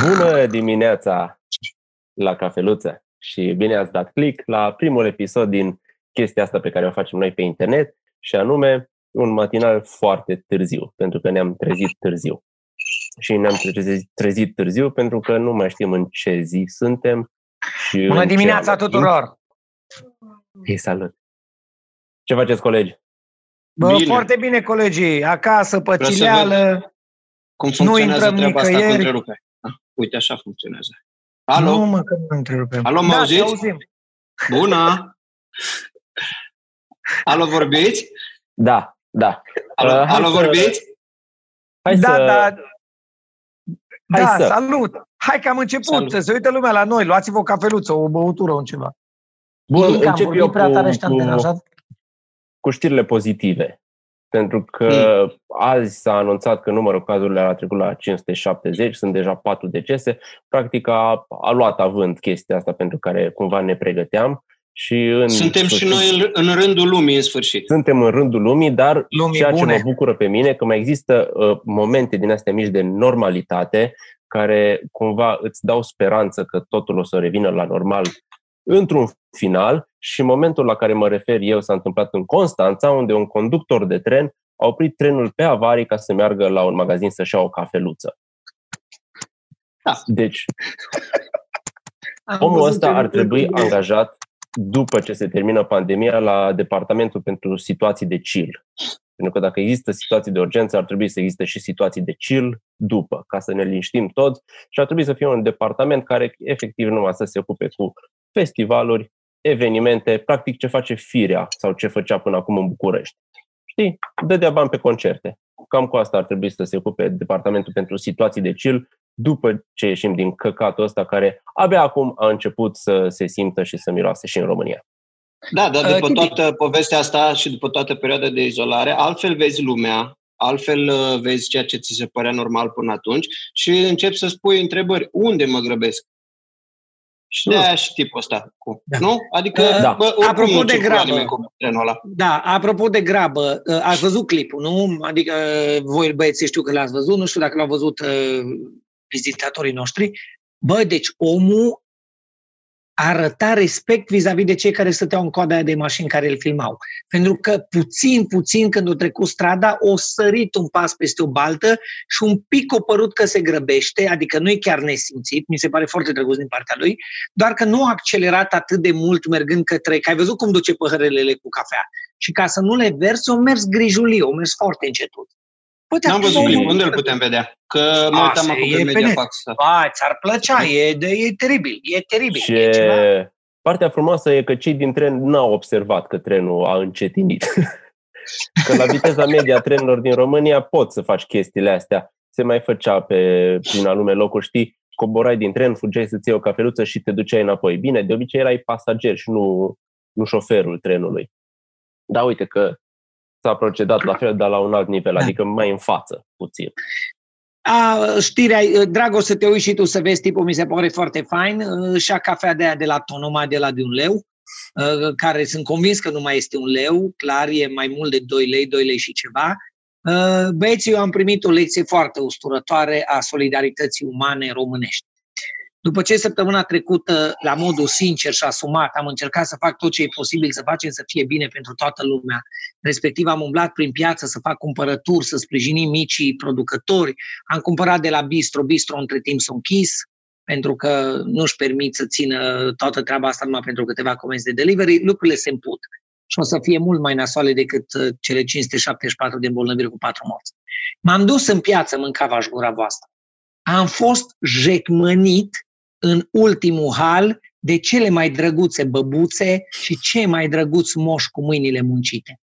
Bună dimineața la cafeluță și bine ați dat click la primul episod din chestia asta pe care o facem noi pe internet și anume un matinal foarte târziu, pentru că ne-am trezit târziu. Și ne-am trezit, trezit târziu pentru că nu mai știm în ce zi suntem. Și Bună dimineața tuturor! Hei, salut! Ce faceți, colegi? Bă, bine. Foarte bine, colegii. Acasă, pe cileală. Cum funcționează nu treaba nicăieri. asta cu întrerupe. Ah, uite, așa funcționează. Alo? Nu, mă, că nu întrerupem. Alo, mă da, auziți? auzim. Bună! Alo, vorbiți? Da, da. Alo, uh, alo vorbiți? Hai da, să... da. Hai da, să... salut! Hai că am început, salut. să se uită lumea la noi. Luați-vă o cafeluță, o băutură, un ceva. Bun, încep eu cu, cu, cu știrile pozitive. Pentru că mm. azi s-a anunțat că numărul cazurilor a trecut la 570, sunt deja 4 decese. Practic a, a luat avânt chestia asta pentru care cumva ne pregăteam. Și în Suntem sfârșit, și noi în, în rândul lumii, în sfârșit. Suntem în rândul lumii, dar lumii ceea bune. ce mă bucură pe mine, că mai există uh, momente din astea mici de normalitate care cumva îți dau speranță că totul o să revină la normal într-un final și momentul la care mă refer eu s-a întâmplat în Constanța, unde un conductor de tren a oprit trenul pe avarii ca să meargă la un magazin să-și ia o cafeluță. Da. Deci, omul ăsta ar trebui angajat după ce se termină pandemia la Departamentul pentru Situații de Chill. Pentru că dacă există situații de urgență, ar trebui să existe și situații de chill după, ca să ne liniștim toți și ar trebui să fie un departament care efectiv numai să se ocupe cu festivaluri, evenimente, practic ce face Firea sau ce făcea până acum în București. Știi? Dădea bani pe concerte. Cam cu asta ar trebui să se ocupe Departamentul pentru Situații de Chill după ce ieșim din căcatul ăsta care abia acum a început să se simtă și să miroase și în România. Da, dar după uh, toată povestea asta și după toată perioada de izolare, altfel vezi lumea, altfel uh, vezi ceea ce ți se părea normal până atunci și începi să spui întrebări. Unde mă grăbesc? Și de aia și tipul ăsta. Cu, da. Nu? Adică, uh, da. bă, apropo de grabă, cu ăla. Da, apropo de grabă, uh, ați văzut clipul, nu? Adică uh, voi băieții știu că l-ați văzut, nu știu dacă l-au văzut uh, vizitatorii noștri. Bă, deci omul arăta respect vis-a-vis de cei care stăteau în coada aia de mașini care îl filmau. Pentru că puțin, puțin, când o trecut strada, o sărit un pas peste o baltă și un pic o părut că se grăbește, adică nu e chiar nesimțit, mi se pare foarte drăguț din partea lui, doar că nu a accelerat atât de mult mergând către, că ai văzut cum duce păhărelele cu cafea. Și ca să nu le versi, o mers grijuliu, o mers foarte încetut. N-am văzut clip. Unde îl putem vedea? Că mă uitam acum pe Mediafax. Ba, ți-ar plăcea. E, de, e teribil. E teribil. Și e ceva. partea frumoasă e că cei din tren n-au observat că trenul a încetinit. că la viteza media trenurilor din România poți să faci chestiile astea. Se mai făcea pe, prin alume locuri, știi? Coborai din tren, fugeai să-ți iei o cafeluță și te duceai înapoi. Bine, de obicei erai pasager și nu, nu șoferul trenului. Da, uite că s-a procedat la fel, dar la un alt nivel, da. adică mai în față puțin. A, știrea, Drago, să te uiți și tu să vezi tipul, mi se pare foarte fain, și a cafea de aia de la Tonoma, de la de un leu, care sunt convins că nu mai este un leu, clar e mai mult de 2 lei, 2 lei și ceva. Băieții, eu am primit o lecție foarte usturătoare a solidarității umane românești. După ce săptămâna trecută, la modul sincer și asumat, am încercat să fac tot ce e posibil să facem să fie bine pentru toată lumea, respectiv am umblat prin piață să fac cumpărături, să sprijinim micii producători, am cumpărat de la Bistro, Bistro între timp s-a închis, pentru că nu-și permit să țină toată treaba asta numai pentru câteva comenzi de delivery, lucrurile se împut și o să fie mult mai nasoale decât uh, cele 574 de îmbolnăviri cu patru morți. M-am dus în piață, mâncava gura voastră. Am fost jecmănit în ultimul hal de cele mai drăguțe băbuțe și cei mai drăguți moși cu mâinile muncite.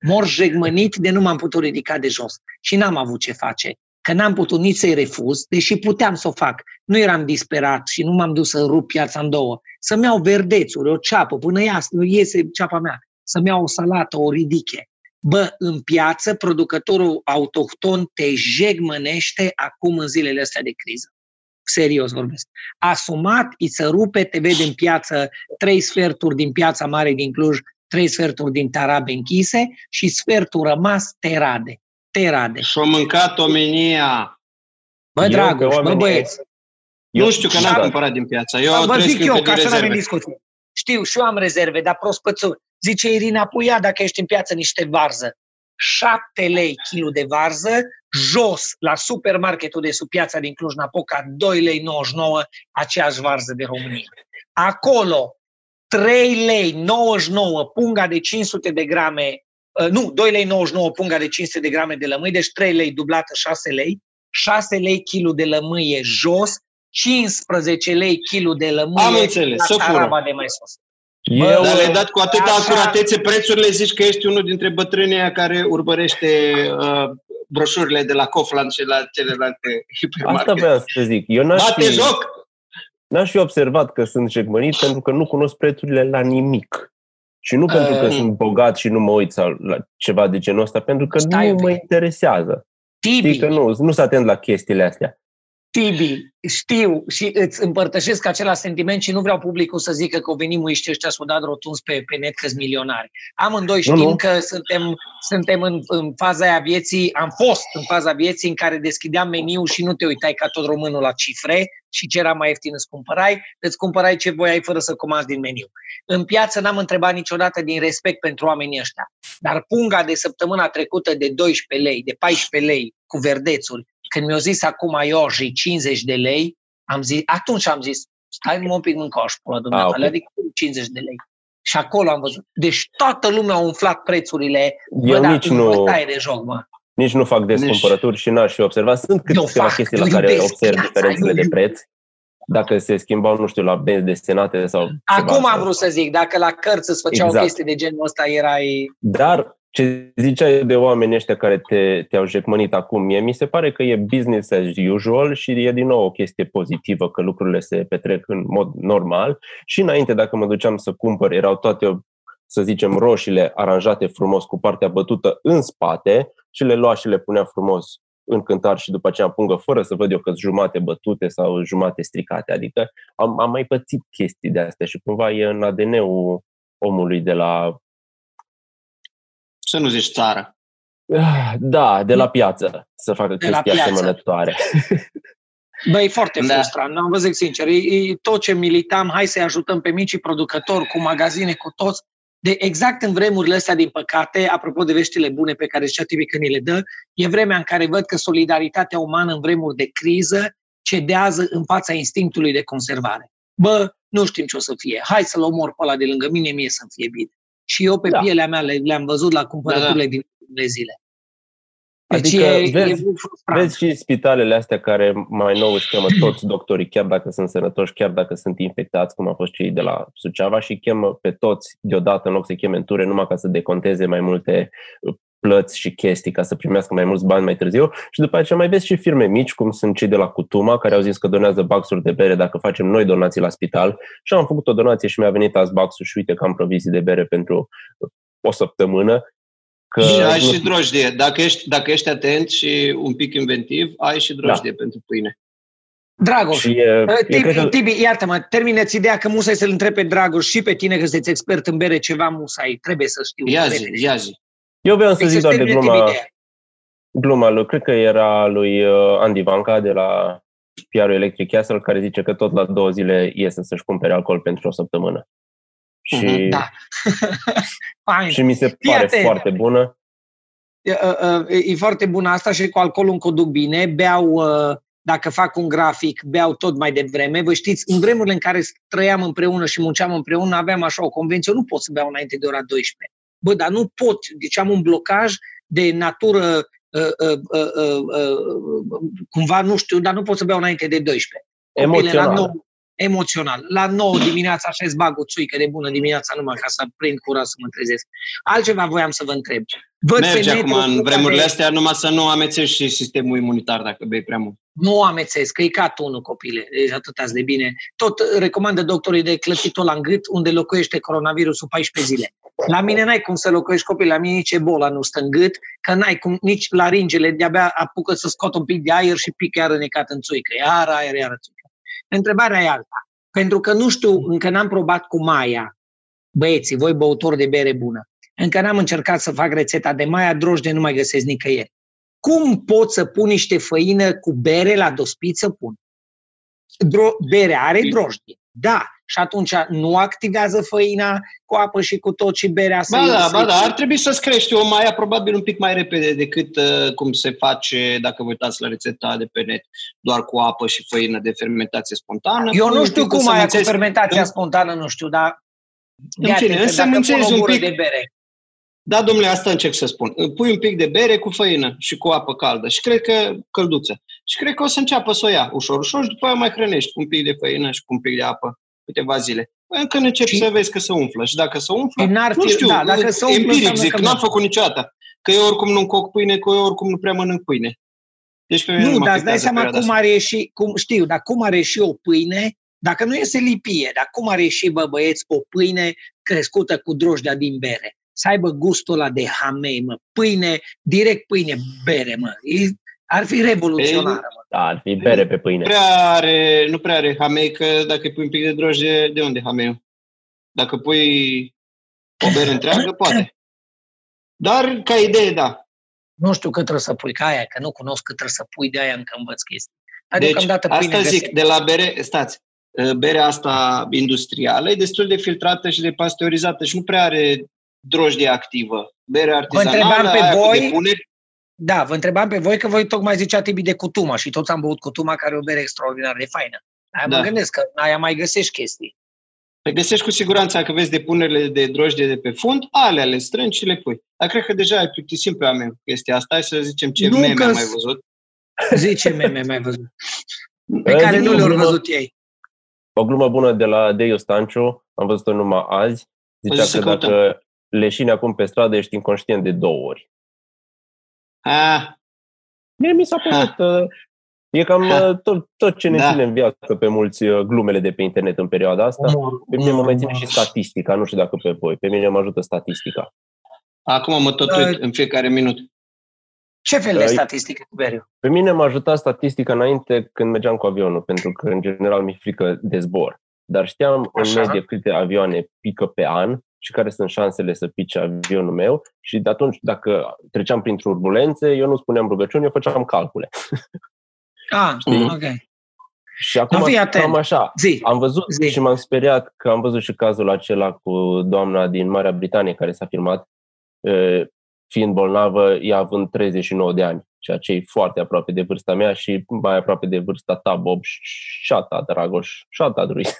Mor jegmănit de nu m-am putut ridica de jos și n-am avut ce face, că n-am putut nici să-i refuz, deși puteam să o fac. Nu eram disperat și nu m-am dus să rup piața în două. Să-mi iau verdețuri, o ceapă, până ia, iese ceapa mea, să-mi iau o salată, o ridiche. Bă, în piață, producătorul autohton te jegmănește acum în zilele astea de criză serios vorbesc. Asumat, îi se rupe, te vede în piață trei sferturi din piața mare din Cluj, trei sferturi din Tarabe închise și sfertul rămas te rade. Te rade. Și-o mâncat omenia. Bă, Dragoș, bă, băieți, Eu nu știu că n-am cumpărat din piață. Eu Vă zic eu, ca să nu avem discuție. Știu, și eu am rezerve, dar prospățuri. Zice Irina Puia, dacă ești în piață niște varză. 7 lei kilo de varză, jos, la supermarketul de sub piața din Cluj-Napoca, 2 lei 99, aceeași varză de România. Acolo, 3 lei 99 punga de 500 de grame, uh, nu, 2 lei 99 punga de 500 de grame de lămâie, deci 3 lei dublată 6 lei, 6 lei kilo de lămâie jos, 15 lei kilo de lămâie Am înțeles, la de mai sus. Bă, dar le-ai dat cu atâta așa... acuratețe prețurile, zici că ești unul dintre bătrânii care urmărește uh, broșurile de la Cofland și la celelalte hipermarket. Asta vreau să zic. Eu n-aș Bate fi, joc! N-aș fi observat că sunt jegmănit pentru că nu cunosc prețurile la nimic. Și nu pentru că uh, sunt bogat și nu mă uit sau la ceva de genul ăsta, pentru că Stai nu mă interesează. Tibi. Știi că nu, nu sunt atent la chestiile astea. Tibi, știu și îți împărtășesc același sentiment și nu vreau publicul să zică că au venit muiști ăștia să o dat rotunzi pe, pe net că milionari. Amândoi știm nu, nu. că suntem, suntem în, în faza aia vieții, am fost în faza vieții în care deschideam meniu și nu te uitai ca tot românul la cifre și ce era mai ieftin îți cumpărai, îți cumpărai ce voiai fără să comanzi din meniu. În piață n-am întrebat niciodată din respect pentru oamenii ăștia, dar punga de săptămâna trecută de 12 lei, de 14 lei cu verdețuri, când mi-au zis acum Ioji 50 de lei, am zis, atunci am zis, stai un pic mâncaș pula dumneavoastră, ah, okay. adică 50 de lei. Și acolo am văzut. Deci toată lumea a umflat prețurile. Eu bă, nici nu, de joc, mă. Nici nu fac des deci, cumpărături și n-aș fi observat. Sunt câteva chestii la care observ diferențele de preț. Dacă se schimbau, nu știu, la benzi desenate sau... Acum am vrut să zic, dacă la cărți îți făceau exact. chestii de genul ăsta, erai... Dar ce ziceai de oamenii ăștia care te, te-au jecmănit acum, mie mi se pare că e business as usual și e din nou o chestie pozitivă că lucrurile se petrec în mod normal. Și înainte, dacă mă duceam să cumpăr, erau toate, să zicem, roșiile aranjate frumos cu partea bătută în spate și le lua și le punea frumos în cântar și după aceea pungă fără să văd eu că jumate bătute sau jumate stricate. Adică am, am mai pățit chestii de astea și cumva e în ADN-ul omului de la să nu zici țară. Da, de la piață să facă de chestii asemănătoare. Băi, e foarte da. frustrant, am văzut sincer. E, e tot ce militam, hai să-i ajutăm pe micii producători cu magazine, cu toți. De exact în vremurile astea, din păcate, apropo de veștile bune pe care zicea Tibi că ni le dă, e vremea în care văd că solidaritatea umană în vremuri de criză cedează în fața instinctului de conservare. Bă, nu știm ce o să fie. Hai să-l omor pe ăla de lângă mine, mie să-mi fie bine și eu pe da. pielea mea le, le-am văzut la cumpărăturile da, da. din ultimele zile. Deci adică e, vezi, e vezi și spitalele astea care mai nou își cheamă toți doctorii, chiar dacă sunt sănătoși, chiar dacă sunt infectați, cum au fost cei de la Suceava, și chemă pe toți deodată în loc să cheme în ture, numai ca să deconteze mai multe plăți și chestii ca să primească mai mulți bani mai târziu. Și după aceea mai vezi și firme mici, cum sunt cei de la Cutuma, care au zis că donează baxuri de bere dacă facem noi donații la spital. Și am făcut o donație și mi-a venit azi baxul și uite că am provizii de bere pentru o săptămână. Că și ai nu... și drojdie. Dacă ești, dacă ești atent și un pic inventiv, ai și drojdie da. pentru pâine. Dragoș, și, uh, Tibi, că... Tibi, iartă-mă, termină-ți ideea că musai să-l întrebe pe Dragoș și pe tine că sunteți expert în bere ceva musai, trebuie să știu. Ia zi, ia zi. Eu vreau să zic doar de gluma, gluma lui, cred că era lui uh, Andy Vanca de la PR Electric Castle, care zice că tot la două zile iese să-și cumpere alcool pentru o săptămână. Și, mhm, da. și mi se pare Fii foarte bună. E, uh, e foarte bună asta și cu alcoolul încă o duc bine. Beau, uh, dacă fac un grafic, beau tot mai devreme. Vă știți, în vremurile în care trăiam împreună și munceam împreună, aveam așa o convenție, eu nu pot să beau înainte de ora 12. Bă, dar nu pot. Deci am un blocaj de natură uh, uh, uh, uh, cumva, nu știu, dar nu pot să beau înainte de 12. Emoțional. La 9, emoțional. La 9 dimineața așa îți bag o țuică de bună dimineața numai ca să prind curaj să mă trezesc. Altceva voiam să vă întreb. Văd Merge acum în vremurile de... astea numai să nu amețești și sistemul imunitar dacă bei prea mult. Nu amețesc, că e ca tunul, copile. Deci atât de bine. Tot recomandă doctorii de clătit-o la gât, unde locuiește coronavirusul 14 zile. La mine n-ai cum să locuiești copil, la mine nici ebola nu stă în gât, că n-ai cum, nici laringele de-abia apucă să scot un pic de aer și pic iar înecat în țuică. Iar aer, iar țuică. Întrebarea e alta. Pentru că nu știu, încă n-am probat cu Maia, băieții, voi băutori de bere bună. Încă n-am încercat să fac rețeta de Maia, drojde nu mai găsesc nicăieri. Cum pot să pun niște făină cu bere la dospit să pun? dro- berea are drojdie. Da, și atunci nu activează făina cu apă și cu tot și berea să... Ba da, ba da, ar trebui să-ți crești o maia probabil un pic mai repede decât uh, cum se face, dacă vă uitați la rețeta de pe net, doar cu apă și făină de fermentație spontană. Eu nu știu cum aia cu fermentația spontană, nu știu, dar... În fine, însă un pic... De bere, da, domnule, asta încerc să spun. Pui un pic de bere cu făină și cu apă caldă și cred că călduță. Și cred că o să înceapă să o ia ușor, ușor și după aia mai hrănești cu un pic de făină și cu un pic de apă câteva zile. Păi încă începi și... să vezi că se umflă. Și dacă se umflă, n-ar fi, nu știu, da, dacă se umflă, empiric zic, n-am făcut niciodată. Că eu oricum nu coc pâine, că eu oricum nu prea mănânc pâine. Deci pe nu, dar îți dai seama cum are ieși, cum, știu, dar cum are ieși o pâine, dacă nu este lipie, dar cum are ieși, bă, băieți, o pâine crescută cu drojdea din bere? Să aibă gustul ăla de hamei, mă, pâine, direct pâine, bere, mă. E, ar fi revoluționară, mă. Da, ar fi bere pe pâine. Nu prea are, nu prea are hamei, că dacă pui un pic de drojdie, de unde hamei? Dacă pui o bere întreagă, poate. Dar, ca idee, da. Nu știu cât trebuie să pui, ca aia, că nu cunosc cât trebuie să pui, de aia încă învăț chestii. Deci, asta zic, de la bere, stați, berea asta industrială e destul de filtrată și de pasteurizată și nu prea are drojdie activă. Berea artizanală, vă întrebam pe voi, puneri, da, vă întrebam pe voi că voi tocmai zicea Tibi de cutuma și toți am băut cutuma care e o bere extraordinar de faină. Aia da. mă gândesc că aia mai găsești chestii. Păi găsești cu siguranță că vezi depunerile de drojdie de pe fund, ale le strângi și le pui. Dar cred că deja ai plictisim pe oameni chestia asta. Hai să zicem ce nu meme am mai văzut. Zice meme mai văzut. Pe care nu le-au văzut ei. O glumă bună de la Deio Stanciu, am văzut-o numai azi, zicea că dacă leșini acum pe stradă, ești inconștient de două ori. Ah. Mie mi s-a părut... Uh, e cam uh, tot, tot ce ne da. ține în viață pe mulți uh, glumele de pe internet în perioada asta. Umor, pe mine mă mai ține și statistica, nu știu dacă pe voi. Pe mine mă ajută statistica. Acum mă tot uit în fiecare minut. Ce fel de statistică, Beriu? Pe mine m-a ajutat statistica înainte când mergeam cu avionul, pentru că în general mi-e frică de zbor. Dar știam Așa. în medie câte avioane pică pe an și care sunt șansele să pice avionul meu și de atunci, dacă treceam prin turbulențe, eu nu spuneam rugăciuni, eu făceam calcule. Ah, Știi? ok. Și acum no, cam așa, Zi. am văzut Zi. și m-am speriat că am văzut și cazul acela cu doamna din Marea Britanie care s-a filmat fiind bolnavă, ea având 39 de ani, ceea ce e foarte aproape de vârsta mea și mai aproape de vârsta ta, Bob, șata, Dragoș, șata, Drui.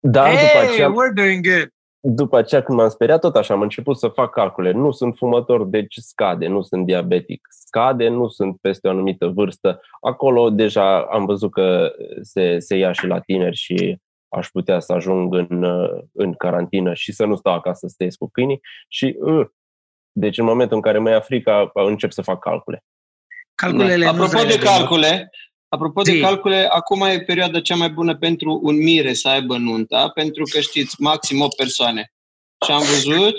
Dar hey, după aceea, we're doing good. După aceea, când m-am speriat, tot așa, am început să fac calcule. Nu sunt fumător, deci scade, nu sunt diabetic. Scade, nu sunt peste o anumită vârstă. Acolo deja am văzut că se, se ia și la tineri și aș putea să ajung în, în carantină și să nu stau acasă să stăiesc cu câinii. Și, uh, deci în momentul în care mă ia frica, încep să fac calcule. Calculele da. Apropo de calcule, Apropo de calcule, acum e perioada cea mai bună pentru un mire să aibă nunta, pentru că știți, maxim 8 persoane. Și am văzut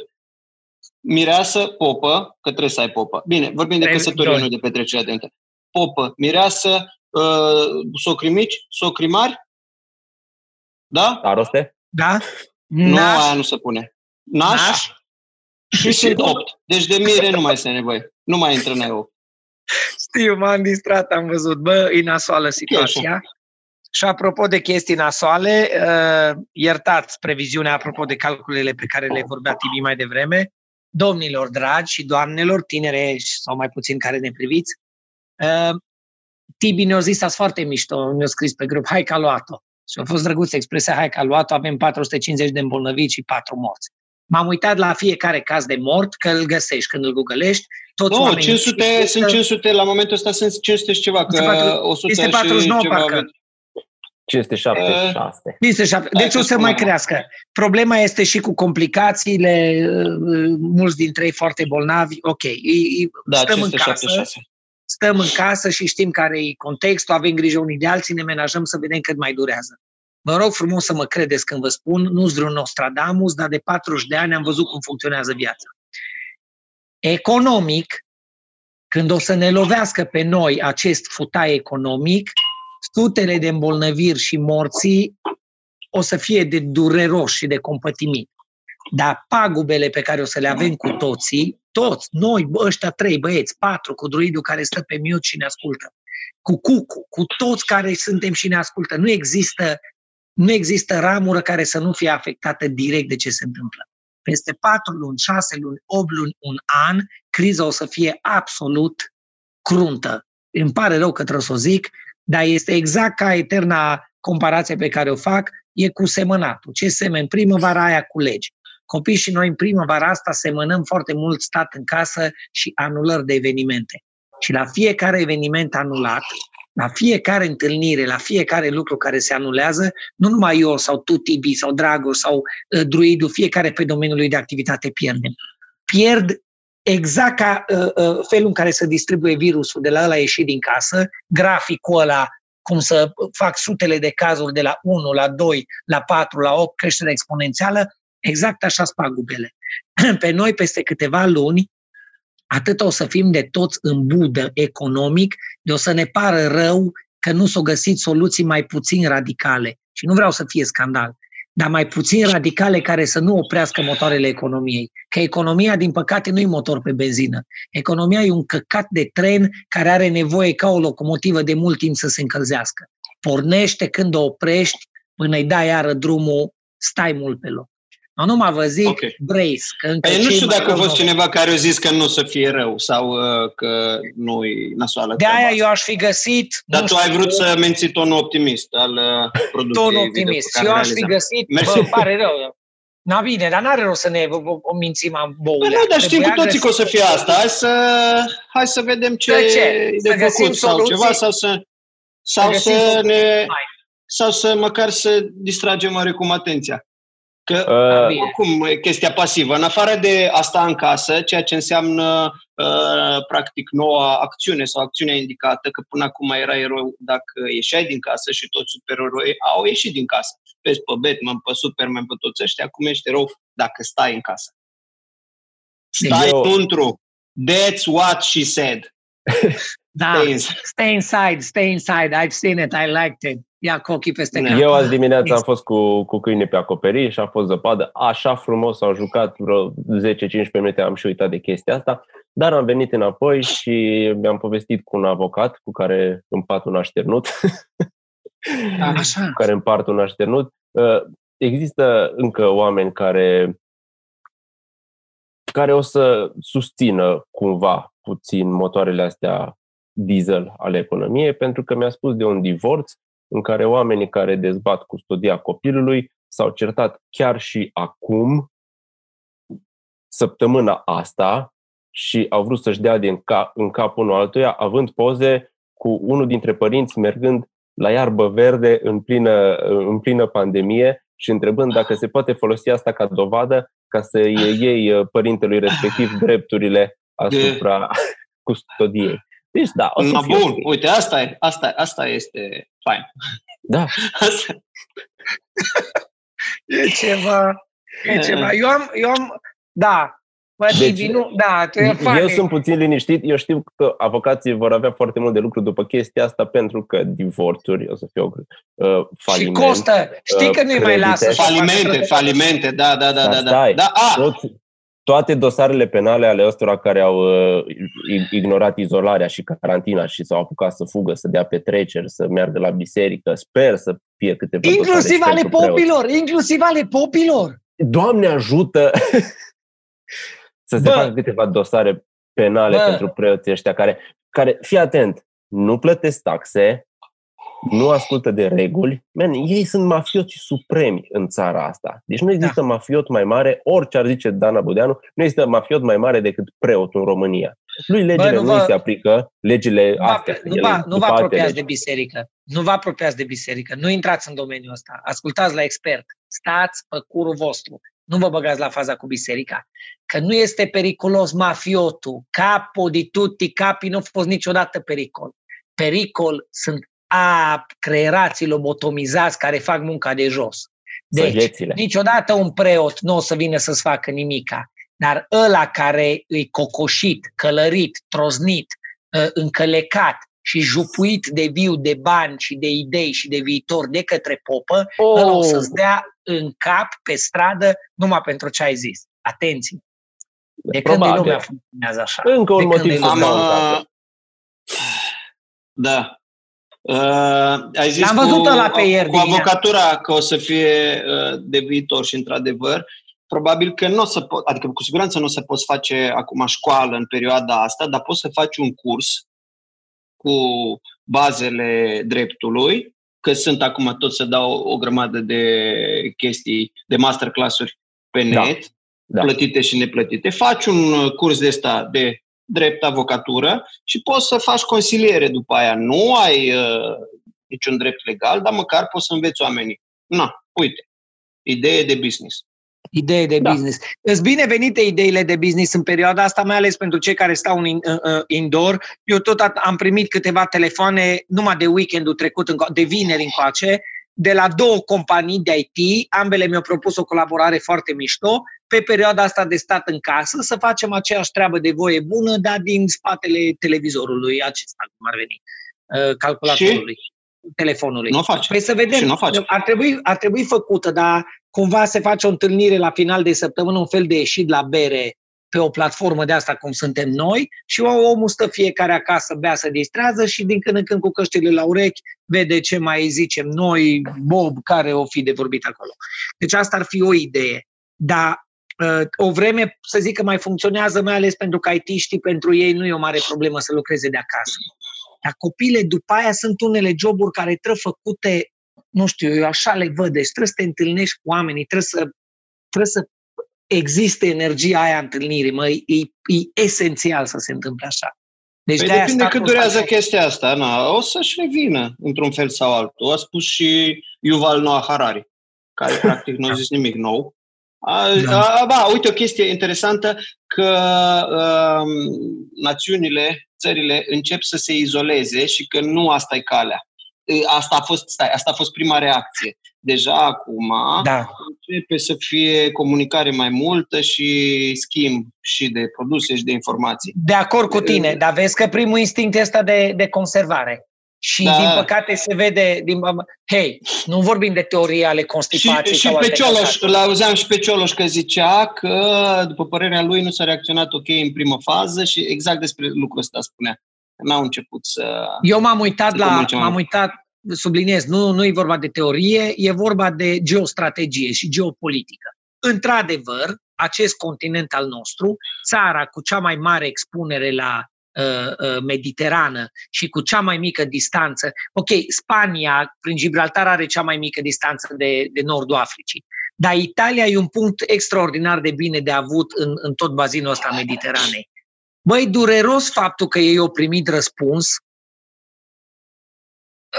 mireasă, popă, că trebuie să ai popă. Bine, vorbim de căsătorie, nu de petrecerea de nuntă. Popă, mireasă, uh, socri mici, socri mari, da? Aroste? Da. Nu, Naș. aia nu se pune. Naș, Naș. și sunt 8. Deci de mire nu mai este nevoie. Nu mai intră în 8. Știu, m-am distrat, am văzut. Bă, e nasoală situația. Și apropo de chestii nasoale, uh, iertați previziunea apropo de calculele pe care le vorbea Tibi mai devreme. Domnilor dragi și doamnelor, tinere sau mai puțin care ne priviți, uh, Tibi ne-a zis asta foarte mișto, ne-a scris pe grup, hai că a luat-o. Și a fost drăguț expresia, hai că a luat-o, avem 450 de îmbolnăviți și 4 morți. M-am uitat la fiecare caz de mort, că îl găsești când îl googlești. Toți nu, 500, sunt 500, la momentul ăsta sunt 500 și ceva, că 100 este 49 și ceva parcă. 576. 507. Deci o să mai crească. Problema este și cu complicațiile, uh, mulți dintre ei foarte bolnavi. Ok, da, stăm în casă, stăm în casă și știm care e contextul, avem grijă unii de alții, ne menajăm să vedem cât mai durează. Vă rog frumos să mă credeți când vă spun, nu-s vreun Nostradamus, dar de 40 de ani am văzut cum funcționează viața. Economic, când o să ne lovească pe noi acest futai economic, sutele de îmbolnăviri și morții o să fie de dureros și de compătimit. Dar pagubele pe care o să le avem cu toții, toți, noi, ăștia trei băieți, patru, cu druidul care stă pe miut și ne ascultă, cu Cucu, cu toți care suntem și ne ascultă. Nu există, nu există ramură care să nu fie afectată direct de ce se întâmplă. Peste patru luni, șase luni, 8 luni, un an, criza o să fie absolut cruntă. Îmi pare rău că trebuie să o zic, dar este exact ca eterna comparație pe care o fac, e cu semănatul. Ce semen primăvara aia culegi. Copii și noi în primăvara asta semănăm foarte mult stat în casă și anulări de evenimente. Și la fiecare eveniment anulat, la fiecare întâlnire, la fiecare lucru care se anulează, nu numai eu sau tu, Tibi, sau Drago, sau uh, Druidu, fiecare pe domeniul lui de activitate pierdem. Pierd exact ca uh, uh, felul în care se distribuie virusul de la ăla ieșit din casă, graficul ăla cum să fac sutele de cazuri de la 1, la 2, la 4, la 8, creștere exponențială, exact așa sunt pagubele. Pe noi, peste câteva luni, atât o să fim de toți în budă economic, de o să ne pară rău că nu s-au găsit soluții mai puțin radicale. Și nu vreau să fie scandal, dar mai puțin radicale care să nu oprească motoarele economiei. Că economia, din păcate, nu e motor pe benzină. Economia e un căcat de tren care are nevoie ca o locomotivă de mult timp să se încălzească. Pornește când o oprești, până îi dai iară drumul, stai mult pe loc. Nu, numai vă zic okay. brace. Că încă păi, nu știu dacă a fost cineva care a zis că nu o să fie rău sau uh, că nu e nasoală. De aia eu aș fi găsit... Dar tu ai vrut să menții tonul optimist al uh, producției. Tonul optimist. Eu aș fi găsit... Mersi. Bă, pare rău. Na bine, dar n-are rost să ne o mințim boule. Nu, dar știm cu toții că o să fie asta. Hai să, hai să vedem ce, ce? e de făcut sau ceva sau să, sau să, să ne... Sau să măcar să distragem oarecum atenția. Că, uh, oricum, e chestia pasivă. În afară de asta în casă, ceea ce înseamnă uh, practic noua acțiune sau acțiunea indicată, că până acum era erou dacă ieșeai din casă și toți supereroi au ieșit din casă. Vezi pe Batman, pe Superman, pe toți ăștia, acum ești erou dacă stai în casă. Stai Eu... într That's what she said. da, stay inside. stay inside, stay inside. I've seen it, I liked it ia cu ochii peste cap. Eu azi dimineața am fost cu, cu câine pe acoperiș și a fost zăpadă. Așa frumos, au jucat vreo 10-15 minute, am și uitat de chestia asta. Dar am venit înapoi și mi-am povestit cu un avocat cu care împart un așternut. Așa. cu care împart un așternut. Uh, există încă oameni care care o să susțină cumva puțin motoarele astea diesel ale economiei, pentru că mi-a spus de un divorț în care oamenii care dezbat custodia copilului s-au certat chiar și acum, săptămâna asta, și au vrut să-și dea din cap, în cap unul altuia, având poze cu unul dintre părinți mergând la iarbă verde în plină, în plină pandemie și întrebând dacă se poate folosi asta ca dovadă ca să iei uh, părintelui respectiv drepturile asupra custodiei. Deci da, o să Na, bun, ok. uite, asta, e, asta, asta este fain. Da. Asta. e ceva, e ceva. Eu am, eu am, da, Bă, deci, nu, da, tu e eu sunt puțin liniștit. Eu știu că avocații vor avea foarte mult de lucru după chestia asta pentru că divorțuri o să fie o uh, faliment. Și costă. Știi că nu-i mai lasă. Falimente, falimente, da, da, da. da, da. da. A. Toți, toate dosarele penale ale ăstora care au uh, ignorat izolarea și carantina și s-au apucat să fugă, să dea petreceri, să meargă la biserică, sper să fie câteva Inclusiv ale popilor, preot. inclusiv ale popilor. Doamne ajută să se Bă. facă câteva dosare penale Bă. pentru preoții ăștia care, care, fii atent, nu plătesc taxe, nu ascultă de reguli. Man, ei sunt mafioții supremi în țara asta. Deci nu există da. mafiot mai mare, orice ar zice Dana Budeanu, nu există mafiot mai mare decât preotul în România. Lui legile Bă, nu, nu se aplică, legile nu astea. Nu, va, nu vă apropiați de biserică. Nu vă apropiați de biserică. Nu intrați în domeniul ăsta. Ascultați la expert. Stați pe curul vostru. Nu vă băgați la faza cu biserica. Că nu este periculos mafiotul. Capo di tutti capi nu a fost niciodată pericol. Pericol sunt a creierații lobotomizați care fac munca de jos. Deci, Săgețile. niciodată un preot nu o să vină să-ți facă nimica, dar ăla care îi cocoșit, călărit, troznit, ă, încălecat și jupuit de viu de bani și de idei și de viitor de către popă, oh. ăla o să-ți dea în cap, pe stradă, numai pentru ce ai zis. Atenție! De Probabil. când lumea funcționează așa? Încă un de motiv să am, Da. Uh, ai zis L-am văzut cu, la pe ieri cu avocatura că o să fie uh, de viitor și într-adevăr, probabil că nu o să pot, adică cu siguranță nu o să poți face acum școală în perioada asta, dar poți să faci un curs cu bazele dreptului, că sunt acum tot să dau o grămadă de chestii, de masterclass-uri pe da. net, da. plătite și neplătite. Faci un curs de ăsta de drept avocatură și poți să faci consiliere după aia. Nu ai uh, niciun drept legal, dar măcar poți să înveți oamenii. Na, uite, idee de business. Idee de da. business. Îți binevenite ideile de business în perioada asta, mai ales pentru cei care stau în uh, uh, indoor. Eu tot am primit câteva telefoane numai de weekendul trecut, de vineri încoace, de la două companii de IT. Ambele mi-au propus o colaborare foarte mișto pe perioada asta de stat în casă, să facem aceeași treabă de voie bună, dar din spatele televizorului acesta, cum ar veni, uh, calculatorului. Și? telefonului. Nu face. Păi să vedem. nu face. Ar, trebui, ar trebui făcută, dar cumva se face o întâlnire la final de săptămână, un fel de ieșit la bere pe o platformă de asta cum suntem noi și omul stă fiecare acasă, bea, să distrează și din când în când cu căștile la urechi vede ce mai zicem noi, Bob, care o fi de vorbit acolo. Deci asta ar fi o idee. Dar uh, o vreme, să zic că mai funcționează, mai ales pentru că IT-știi, pentru ei nu e o mare problemă să lucreze de acasă. Dar copile după aia sunt unele joburi care trebuie făcute, nu știu, eu așa le văd, deci trebuie să te întâlnești cu oamenii, trebuie să, trebuie să existe energia aia întâlnirii, mă, e, e esențial să se întâmple așa. Deci păi de depinde cât durează face... chestia asta, na, o să-și revină într-un fel sau altul. A spus și Yuval Noah Harari, care practic nu a zis nimic nou. A, da. a, ba, uite o chestie interesantă, că uh, națiunile țările încep să se izoleze și că nu asta e calea. Asta a fost, stai, asta a fost prima reacție. Deja acum da. începe să fie comunicare mai multă și schimb și de produse și de informații. De acord cu tine, dar vezi că primul instinct este de, de conservare. Și, da. din păcate, se vede, din, hei, nu vorbim de teorie ale constipației. Și, și pe Cioloș, îl auzeam și pe Cioloș că zicea că, după părerea lui, nu s-a reacționat ok în primă fază și exact despre lucrul ăsta spunea. N-au început să... Eu m-am uitat la, m-am uitat, subliniez, nu, nu e vorba de teorie, e vorba de geostrategie și geopolitică. Într-adevăr, acest continent al nostru, țara cu cea mai mare expunere la Uh, uh, mediterană și cu cea mai mică distanță. Ok, Spania, prin Gibraltar, are cea mai mică distanță de, de nordul Africii. Dar Italia e un punct extraordinar de bine de avut în, în tot bazinul ăsta Mediteranei. Băi, dureros faptul că ei au primit răspuns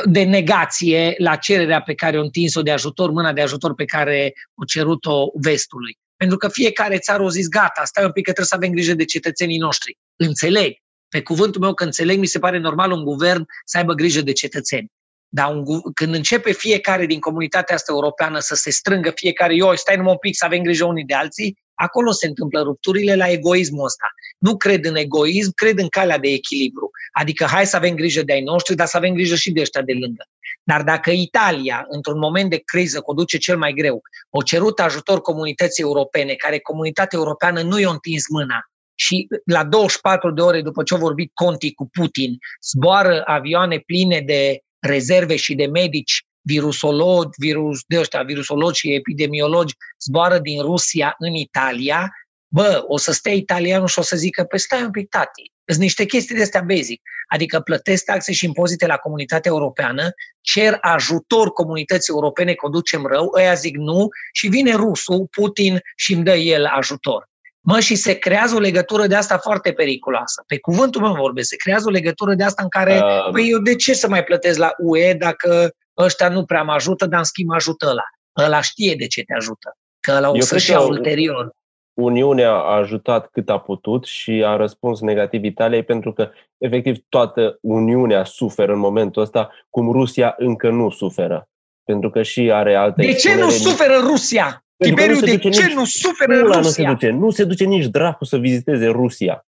de negație la cererea pe care o întins-o de ajutor, mâna de ajutor pe care o cerut-o vestului. Pentru că fiecare țară a zis, gata, stai un pic că trebuie să avem grijă de cetățenii noștri. Înțeleg, pe cuvântul meu că înțeleg, mi se pare normal un guvern să aibă grijă de cetățeni. Dar un, când începe fiecare din comunitatea asta europeană să se strângă fiecare, eu stai numai un pic să avem grijă unii de alții, acolo se întâmplă rupturile la egoismul ăsta. Nu cred în egoism, cred în calea de echilibru. Adică hai să avem grijă de ai noștri, dar să avem grijă și de ăștia de lângă. Dar dacă Italia, într-un moment de criză, conduce cel mai greu, o cerut ajutor comunității europene, care comunitatea europeană nu i-a întins mâna, și la 24 de ore după ce a vorbit Conti cu Putin, zboară avioane pline de rezerve și de medici virusologi, virus, de ăștia, virusologi și epidemiologi zboară din Rusia în Italia, bă, o să stea italianul și o să zică, pe stai un pic, tati, sunt niște chestii de astea basic, adică plătesc taxe și impozite la comunitatea europeană, cer ajutor comunității europene că o ducem rău, ăia zic nu și vine rusul, Putin, și îmi dă el ajutor. Mă, și se creează o legătură de asta foarte periculoasă. Pe cuvântul meu vorbesc, se creează o legătură de asta în care, uh, păi eu de ce să mai plătesc la UE dacă ăștia nu prea mă ajută, dar în schimb ajută ăla. Ăla știe de ce te ajută, că ăla o să-și ia ulterior. Uniunea a ajutat cât a putut și a răspuns negativ Italiei pentru că, efectiv, toată Uniunea suferă în momentul ăsta, cum Rusia încă nu suferă. Pentru că și are alte... De ce nu suferă Rusia? Tiberiu, de ce nici, nu suferă Rusia? Nu se, duce, nu se duce nici dracu să viziteze Rusia.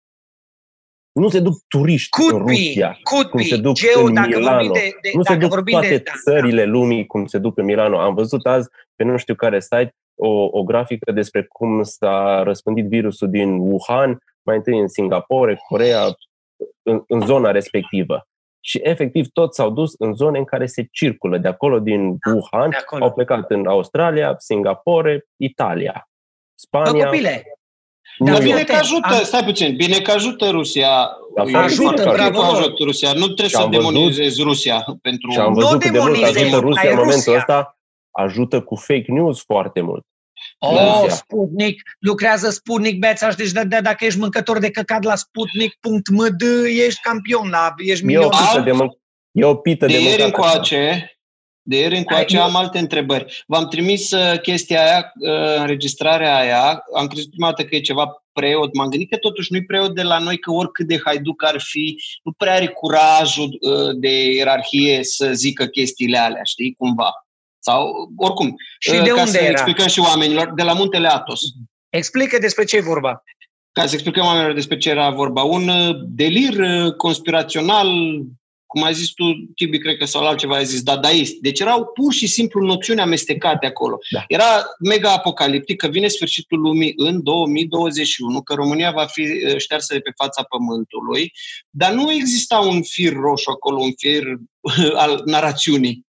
Nu se duc turiști could în Rusia, be, could cum be. se duc Geo, în dacă Milano. De, de, nu dacă se duc toate de, da, țările da. lumii cum se duc în Milano. Am văzut azi pe nu știu care site o, o grafică despre cum s-a răspândit virusul din Wuhan, mai întâi în Singapore, Corea, în, în zona respectivă. Și efectiv toți s-au dus în zone în care se circulă. De acolo, din da, Wuhan, de acolo. au plecat în Australia, Singapore, Italia, Spania. Bă, copile, dar bine că ajută, am... stai puțin, bine că ajută Rusia. Da, ajută, bravo. Ajută Rusia. Nu trebuie să demonizezi Rusia pentru... Și am văzut nu cât de mult ajută Rusia în momentul ăsta. Ajută cu fake news foarte mult. Oh, Rusia. Sputnik, lucrează Sputnik Bețaș, deci de, de, dacă ești mâncător de căcat la sputnik.md, ești campion, la, ești milionar. E o pită de, mân- e o pită de, de ieri încoace, de ieri încoace am alte întrebări. V-am trimis uh, chestia aia, uh, înregistrarea aia, am crezut prima dată că e ceva preot, m-am gândit că totuși nu-i preot de la noi, că oricât de haiduc ar fi, nu prea are curajul uh, de ierarhie să zică chestiile alea, știi, cumva. Sau, oricum, și de ca unde să era? explicăm și oamenilor, de la Muntele Atos. Explică despre ce e vorba. Ca să explicăm oamenilor despre ce era vorba. Un delir conspirațional cum ai zis tu, Tibi, cred că sau altceva ai zis, dadaist. Deci erau pur și simplu noțiuni amestecate acolo. Da. Era mega apocaliptic că vine sfârșitul lumii în 2021, că România va fi uh, ștersă de pe fața pământului, dar nu exista un fir roșu acolo, un fir uh, al narațiunii.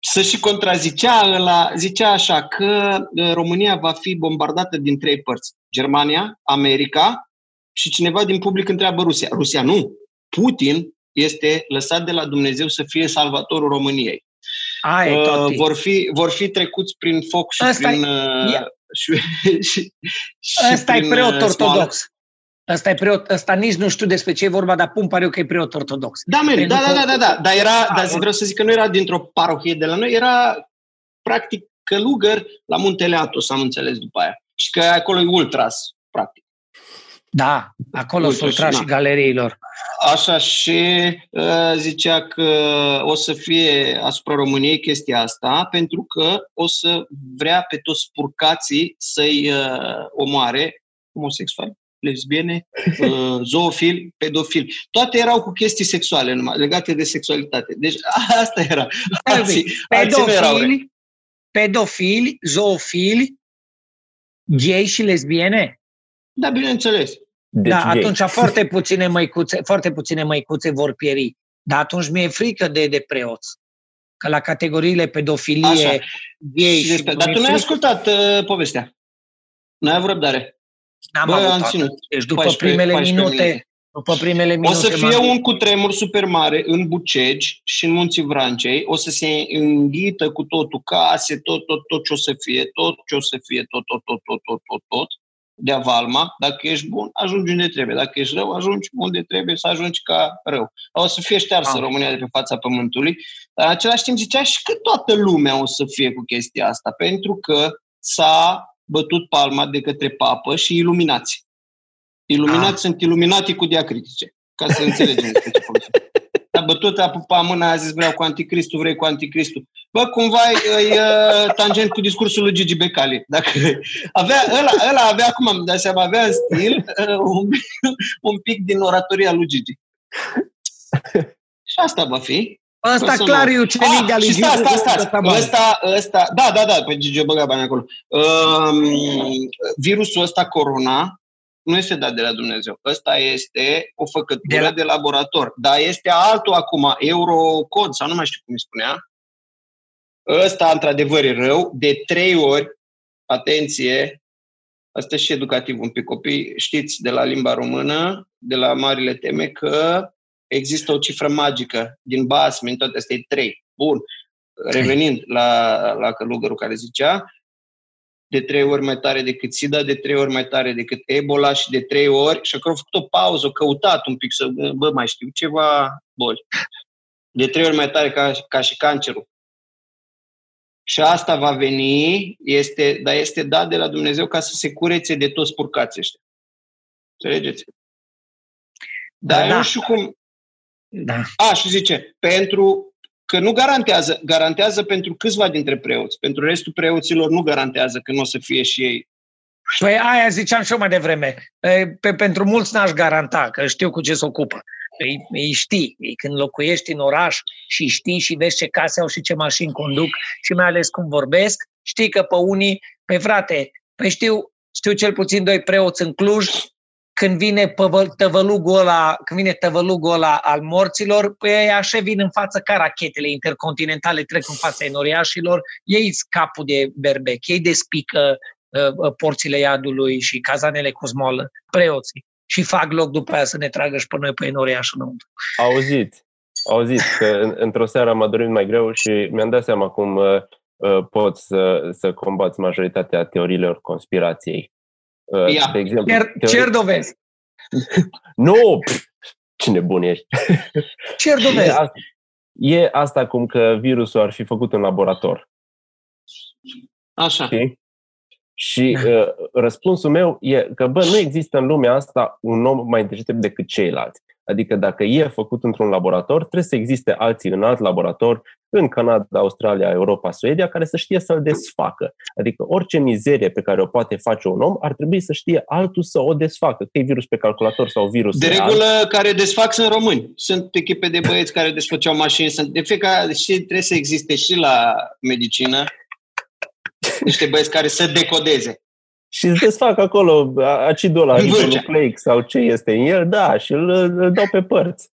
Să și contrazicea ăla, zicea așa că uh, România va fi bombardată din trei părți. Germania, America și cineva din public întreabă Rusia. Rusia nu. Putin este lăsat de la Dumnezeu să fie salvatorul României. Ai, uh, vor, fi, vor fi trecuți prin foc și Asta prin... Uh, și, și, și Asta prin, e preot uh, ortodox. Ăsta e preot, ăsta nici nu știu despre ce e vorba, dar pun pariu că e preot ortodox. Da, man, da, da, da, da, da, dar era, a, dar vreau să zic că nu era dintr-o parohie de la noi, era practic călugăr la Muntele Atos, am înțeles după aia. Și că acolo e ultras, practic. Da, acolo sunt trași galeriilor. Așa și uh, zicea că o să fie asupra României chestia asta, pentru că o să vrea pe toți spurcații să-i uh, omoare homosexuali, lesbiene, uh, zoofili, pedofili. Toate erau cu chestii sexuale numai, legate de sexualitate. Deci asta era. Alții, pedofili, alții pedofili, zoofili, gay și lesbiene? Da, bineînțeles. Deci da, gay. atunci foarte puține, măicuțe, foarte puține măicuțe vor pieri. Dar atunci mi-e frică de, de preoți. Că la categoriile pedofilie, Așa. gay și... și Dar tu nu ai ascultat uh, povestea. Nu ai avut răbdare. N-am Bă, avut am ținut. Deci după 14, primele minute, minute, după primele minute... O să fie un cutremur super mare în Bucegi și în Munții Vrancei. O să se înghită cu totul case, tot, tot, tot ce o să fie, tot ce o să fie, tot, tot, tot, tot, tot, tot, tot de avalma, dacă ești bun, ajungi unde trebuie. Dacă ești rău, ajungi unde trebuie să ajungi ca rău. O să fie ștearsă ah. România de pe fața pământului, dar în același timp zicea și că toată lumea o să fie cu chestia asta, pentru că s-a bătut palma de către papă și iluminați. Iluminați ah. sunt iluminati cu diacritice, ca să înțelegem despre ce a bătut, a pupat mâna, a zis vreau cu anticristul, vrei cu anticristul. Bă, cumva e, e tangent cu discursul lui Gigi Becali. Dacă avea, ăla, ăla avea, acum am dat seama, avea stil un, un pic din oratoria lui Gigi. Și asta va fi. Asta clar e ucenic de-a lui Gigi. Stai, stai, stai. Ăsta, ăsta, da, da, da, pe Gigi o băga bani acolo. Um, virusul ăsta, corona, nu este dat de la Dumnezeu. Ăsta este o făcătură de, la... de laborator. Dar este altul acum, Eurocod, sau nu mai știu cum îi spunea. Ăsta, într-adevăr, e rău. De trei ori, atenție, asta e și educativ un pic. Copii, știți de la limba română, de la marile teme, că există o cifră magică din basme, în toate astea e trei. Bun. Revenind la, la călugărul care zicea, de trei ori mai tare decât SIDA, de trei ori mai tare decât Ebola și de trei ori, și acolo au făcut o pauză, au căutat un pic să, bă, mai știu ceva boli. De trei ori mai tare ca, ca și cancerul. Și asta va veni, este, dar este dat de la Dumnezeu ca să se curețe de toți purcații ăștia. Înțelegeți? Dar da, eu da. nu știu cum... Da. A, și zice, pentru că nu garantează, garantează pentru câțiva dintre preoți. Pentru restul preoților nu garantează că nu o să fie și ei. Păi aia ziceam și eu mai devreme. Pe, pentru mulți n-aș garanta, că știu cu ce se ocupă. Păi, îi știi, când locuiești în oraș și știi și vezi ce case au și ce mașini conduc și mai ales cum vorbesc, știi că pe unii, pe frate, păi știu, știu cel puțin doi preoți în Cluj când vine tăvălugul ăla, când vine tăvălugul ăla al morților, păi ei așa vin în față ca rachetele intercontinentale trec în fața enoriașilor, ei capul de berbec, ei despică uh, uh, porțile iadului și cazanele cu smolă, preoții, și fac loc după aia să ne tragă și pe noi pe enoriaș înăuntru. Auzit, auzit că într-o seară m-a dormit mai greu și mi-am dat seama cum uh, uh, pot să, să combați majoritatea teoriilor conspirației. Uh, Ia, de exemplu, cer, teorii... cer dovezi. nu! Ce nebun ești! Cer dovezi. E asta, e asta cum că virusul ar fi făcut în laborator. Așa. Știi? Și da. uh, răspunsul meu e că, bă, nu există în lumea asta un om mai deștept decât ceilalți. Adică dacă e făcut într-un laborator, trebuie să existe alții în alt laborator, în Canada, Australia, Europa, Suedia, care să știe să-l desfacă. Adică orice mizerie pe care o poate face un om, ar trebui să știe altul să o desfacă, că e virus pe calculator sau virus De regulă, alt. care desfac sunt români. Sunt echipe de băieți care desfăceau mașini. Sunt de fiecare și trebuie să existe și la medicină niște băieți care să decodeze. Și îți desfac acolo acidul ăla, nucleic sau ce este în el, da, și îl, îl dau pe părți.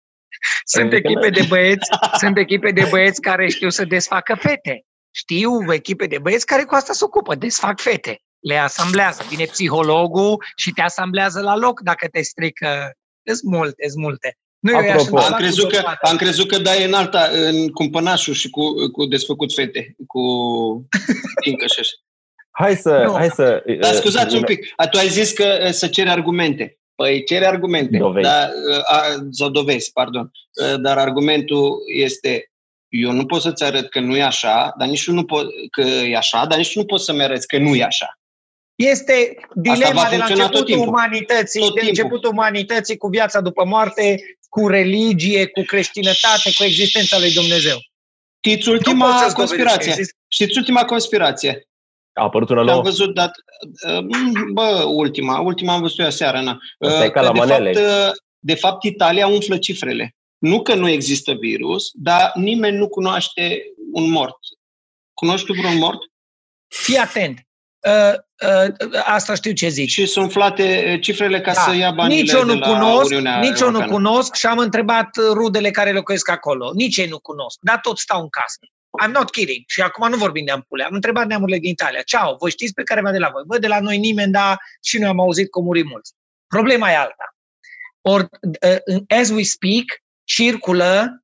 Sunt adică echipe de băieți, sunt echipe de băieți care știu să desfacă fete. Știu echipe de băieți care cu asta se ocupă, desfac fete. Le asamblează. Vine psihologul și te asamblează la loc dacă te strică. Sunt multe, sunt multe. Nu, Apropo, am crezut, că, am crezut că dai în alta, în cumpănașul și cu, cu desfăcut fete, cu încă și așa. Hai să... Nu. Hai să Dar scuzați uh, un pic, tu ai zis că uh, să ceri argumente. Păi cere argumente. Dovezi. Dar, uh, sau dovezi, pardon. Dar argumentul este eu nu pot să-ți arăt că nu e așa, dar nici nu pot, că e așa, dar nici nu pot să-mi arăți că nu e așa. Este dilema de la începutul umanității, tot de începutul umanității cu viața după moarte, cu religie, cu creștinătate, cu existența lui Dumnezeu. Știți ultima conspirație? Știți ultima conspirație? A apărut una nouă? Am văzut, dat, uh, bă, ultima, ultima am văzut eu seara, na. Asta e ca la de manele. Fapt, uh, de fapt, Italia umflă cifrele. Nu că nu există virus, dar nimeni nu cunoaște un mort. Cunoști vreun mort? Fii atent. Uh, uh, asta știu ce zici. Și sunt umflate uh, cifrele ca da. să ia banii nici eu nu cunosc, Nici eu nu cunosc și am întrebat rudele care locuiesc acolo. Nici ei nu cunosc, dar tot stau în casă. I'm not kidding. Și acum nu vorbim de ampule. Am întrebat neamurile din Italia. Ceau, voi știți pe care de la voi? Bă, de la noi nimeni, dar și noi am auzit că muri mulți. Problema e alta. Or, uh, as we speak, circulă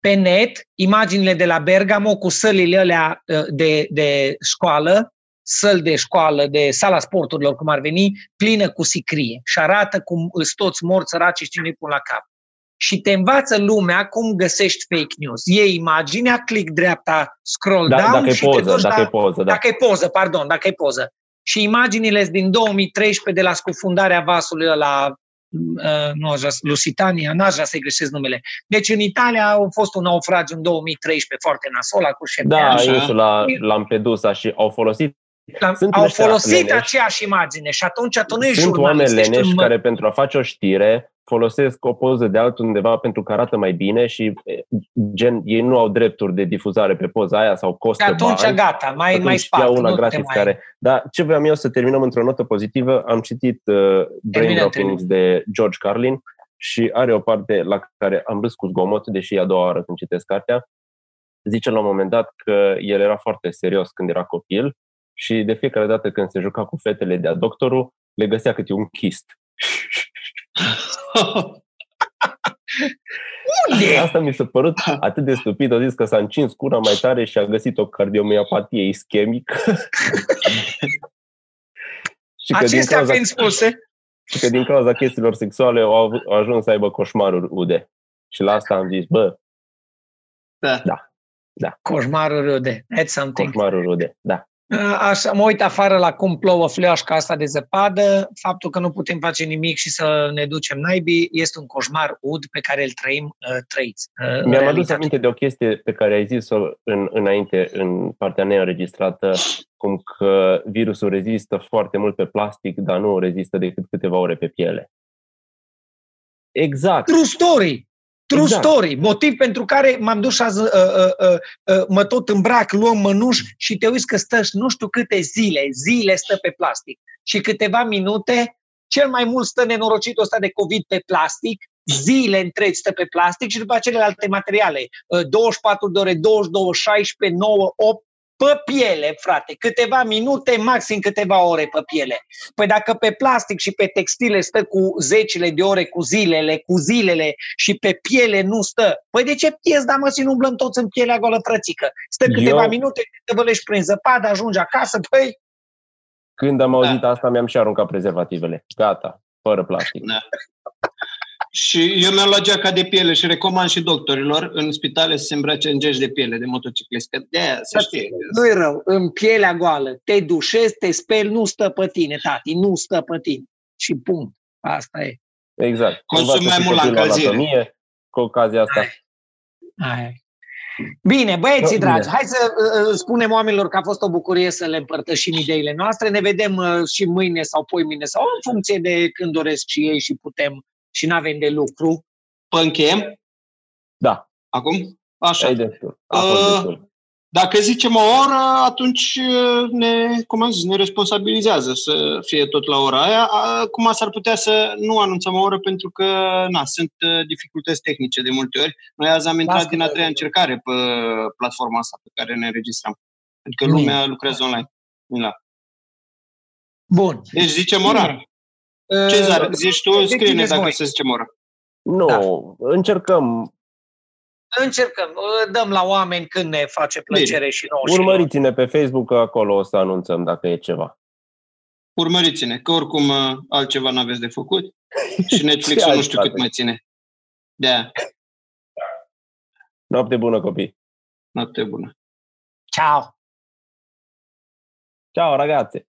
pe net imaginile de la Bergamo cu sălile alea uh, de, de școală, săl de școală, de sala sporturilor, cum ar veni, plină cu sicrie și arată cum sunt toți morți, săraci și cine pun la cap și te învață lumea cum găsești fake news. E imaginea, click dreapta, scroll da, down dacă și e poză, te duci dacă la, e poză, da. Dacă e poză, pardon, dacă e poză. Și imaginile din 2013 de la scufundarea vasului la uh, nu aș vrea, Lusitania, n-aș vrea să-i greșesc numele. Deci în Italia a fost un naufragiu în 2013 foarte nasol, cu Da, insula Lampedusa și au folosit sunt au folosit leneși. aceeași imagine și atunci tu nu ești Sunt oameni leneși care pentru a face o știre folosesc o poză de altundeva pentru că arată mai bine și gen, ei nu au drepturi de difuzare pe poza aia sau costă de atunci bani. gata, mai, atunci mai spart. una gratis mai... care... Dar ce vreau eu să terminăm într-o notă pozitivă, am citit uh, Brain Droppings de George Carlin și are o parte la care am râs cu zgomot, deși e a doua oară când citesc cartea. Zice la un moment dat că el era foarte serios când era copil și de fiecare dată când se juca cu fetele de-a doctorul, le găsea câte un chist. Unde? Asta mi s-a părut atât de stupid. A zis că s-a încins cura mai tare și a găsit o cardiomiopatie ischemică. și că Acestea din cauza, fiind spuse. Și că din cauza chestiilor sexuale au, au ajuns să aibă coșmaruri ude. Și la asta am zis, bă, da. da. Da. Coșmaruri rude. That's something. Coșmaruri rude, da. Așa, mă uit afară la cum plouă fleoașca asta de zăpadă, faptul că nu putem face nimic și să ne ducem naibii este un coșmar ud pe care îl trăim uh, trăiți. Uh, Mi-am adus aminte de o chestie pe care ai zis-o în, înainte, în partea neînregistrată, cum că virusul rezistă foarte mult pe plastic, dar nu rezistă decât câteva ore pe piele. Exact. True story! True exact. story. Motiv pentru care m-am dus azi, uh, uh, uh, uh, mă tot îmbrac, luăm mănuși și te uiți că stă nu știu câte zile, zile stă pe plastic. Și câteva minute cel mai mult stă nenorocitul ăsta de COVID pe plastic, zile întregi stă pe plastic și după celelalte materiale. 24 de ore, 22, 16, 9, 8, pe piele, frate, câteva minute, maxim câteva ore pe piele. Păi dacă pe plastic și pe textile stă cu zecile de ore, cu zilele, cu zilele și pe piele nu stă, păi de ce pies, da mă, nu umblăm toți în pielea goală frățică? Stă câteva Eu... minute, te vălești prin zăpadă, ajungi acasă, păi... Când am auzit da. asta, mi-am și aruncat prezervativele. Gata, fără plastic. Da. Și eu mi-am luat geaca de piele și recomand și doctorilor în spitale să se îmbrace în gești de piele de motociclist. Că de aia să știe. Nu-i rău. În pielea goală. Te dușezi, te speli, nu stă pe tine, tati. Nu stă pe tine. Și punct. Asta e. Exact. Consum mai mult la încălzire. Cu ocazia asta. Hai. Hai. Bine, băieții dragi, hai să uh, uh, spunem oamenilor că a fost o bucurie să le împărtășim ideile noastre. Ne vedem uh, și mâine sau poimine sau în funcție de când doresc și ei și putem și nu avem de lucru. Păi încheiem? Da. Acum? Așa. destul. A fost destul. Dacă zicem o oră, atunci ne, cum am zis, ne responsabilizează să fie tot la ora aia. Acum s-ar putea să nu anunțăm o oră pentru că na, sunt dificultăți tehnice de multe ori. Noi azi am intrat Asta din a treia încercare pe platforma asta pe care ne înregistrăm. Adică Bine. lumea lucrează online. Da. Bun. Deci zicem ora. Cezar, zici tu, scrie dacă să zicem ora. Nu, da. încercăm. Încercăm, dăm la oameni când ne face plăcere Bine. și nouă. Urmăriți-ne pe Facebook, acolo o să anunțăm dacă e ceva. Urmăriți-ne, că oricum uh, altceva nu aveți de făcut și Netflix-ul nu știu cât mai ține. De Noapte bună, copii! Noapte bună! Ciao! Ciao, ragazzi!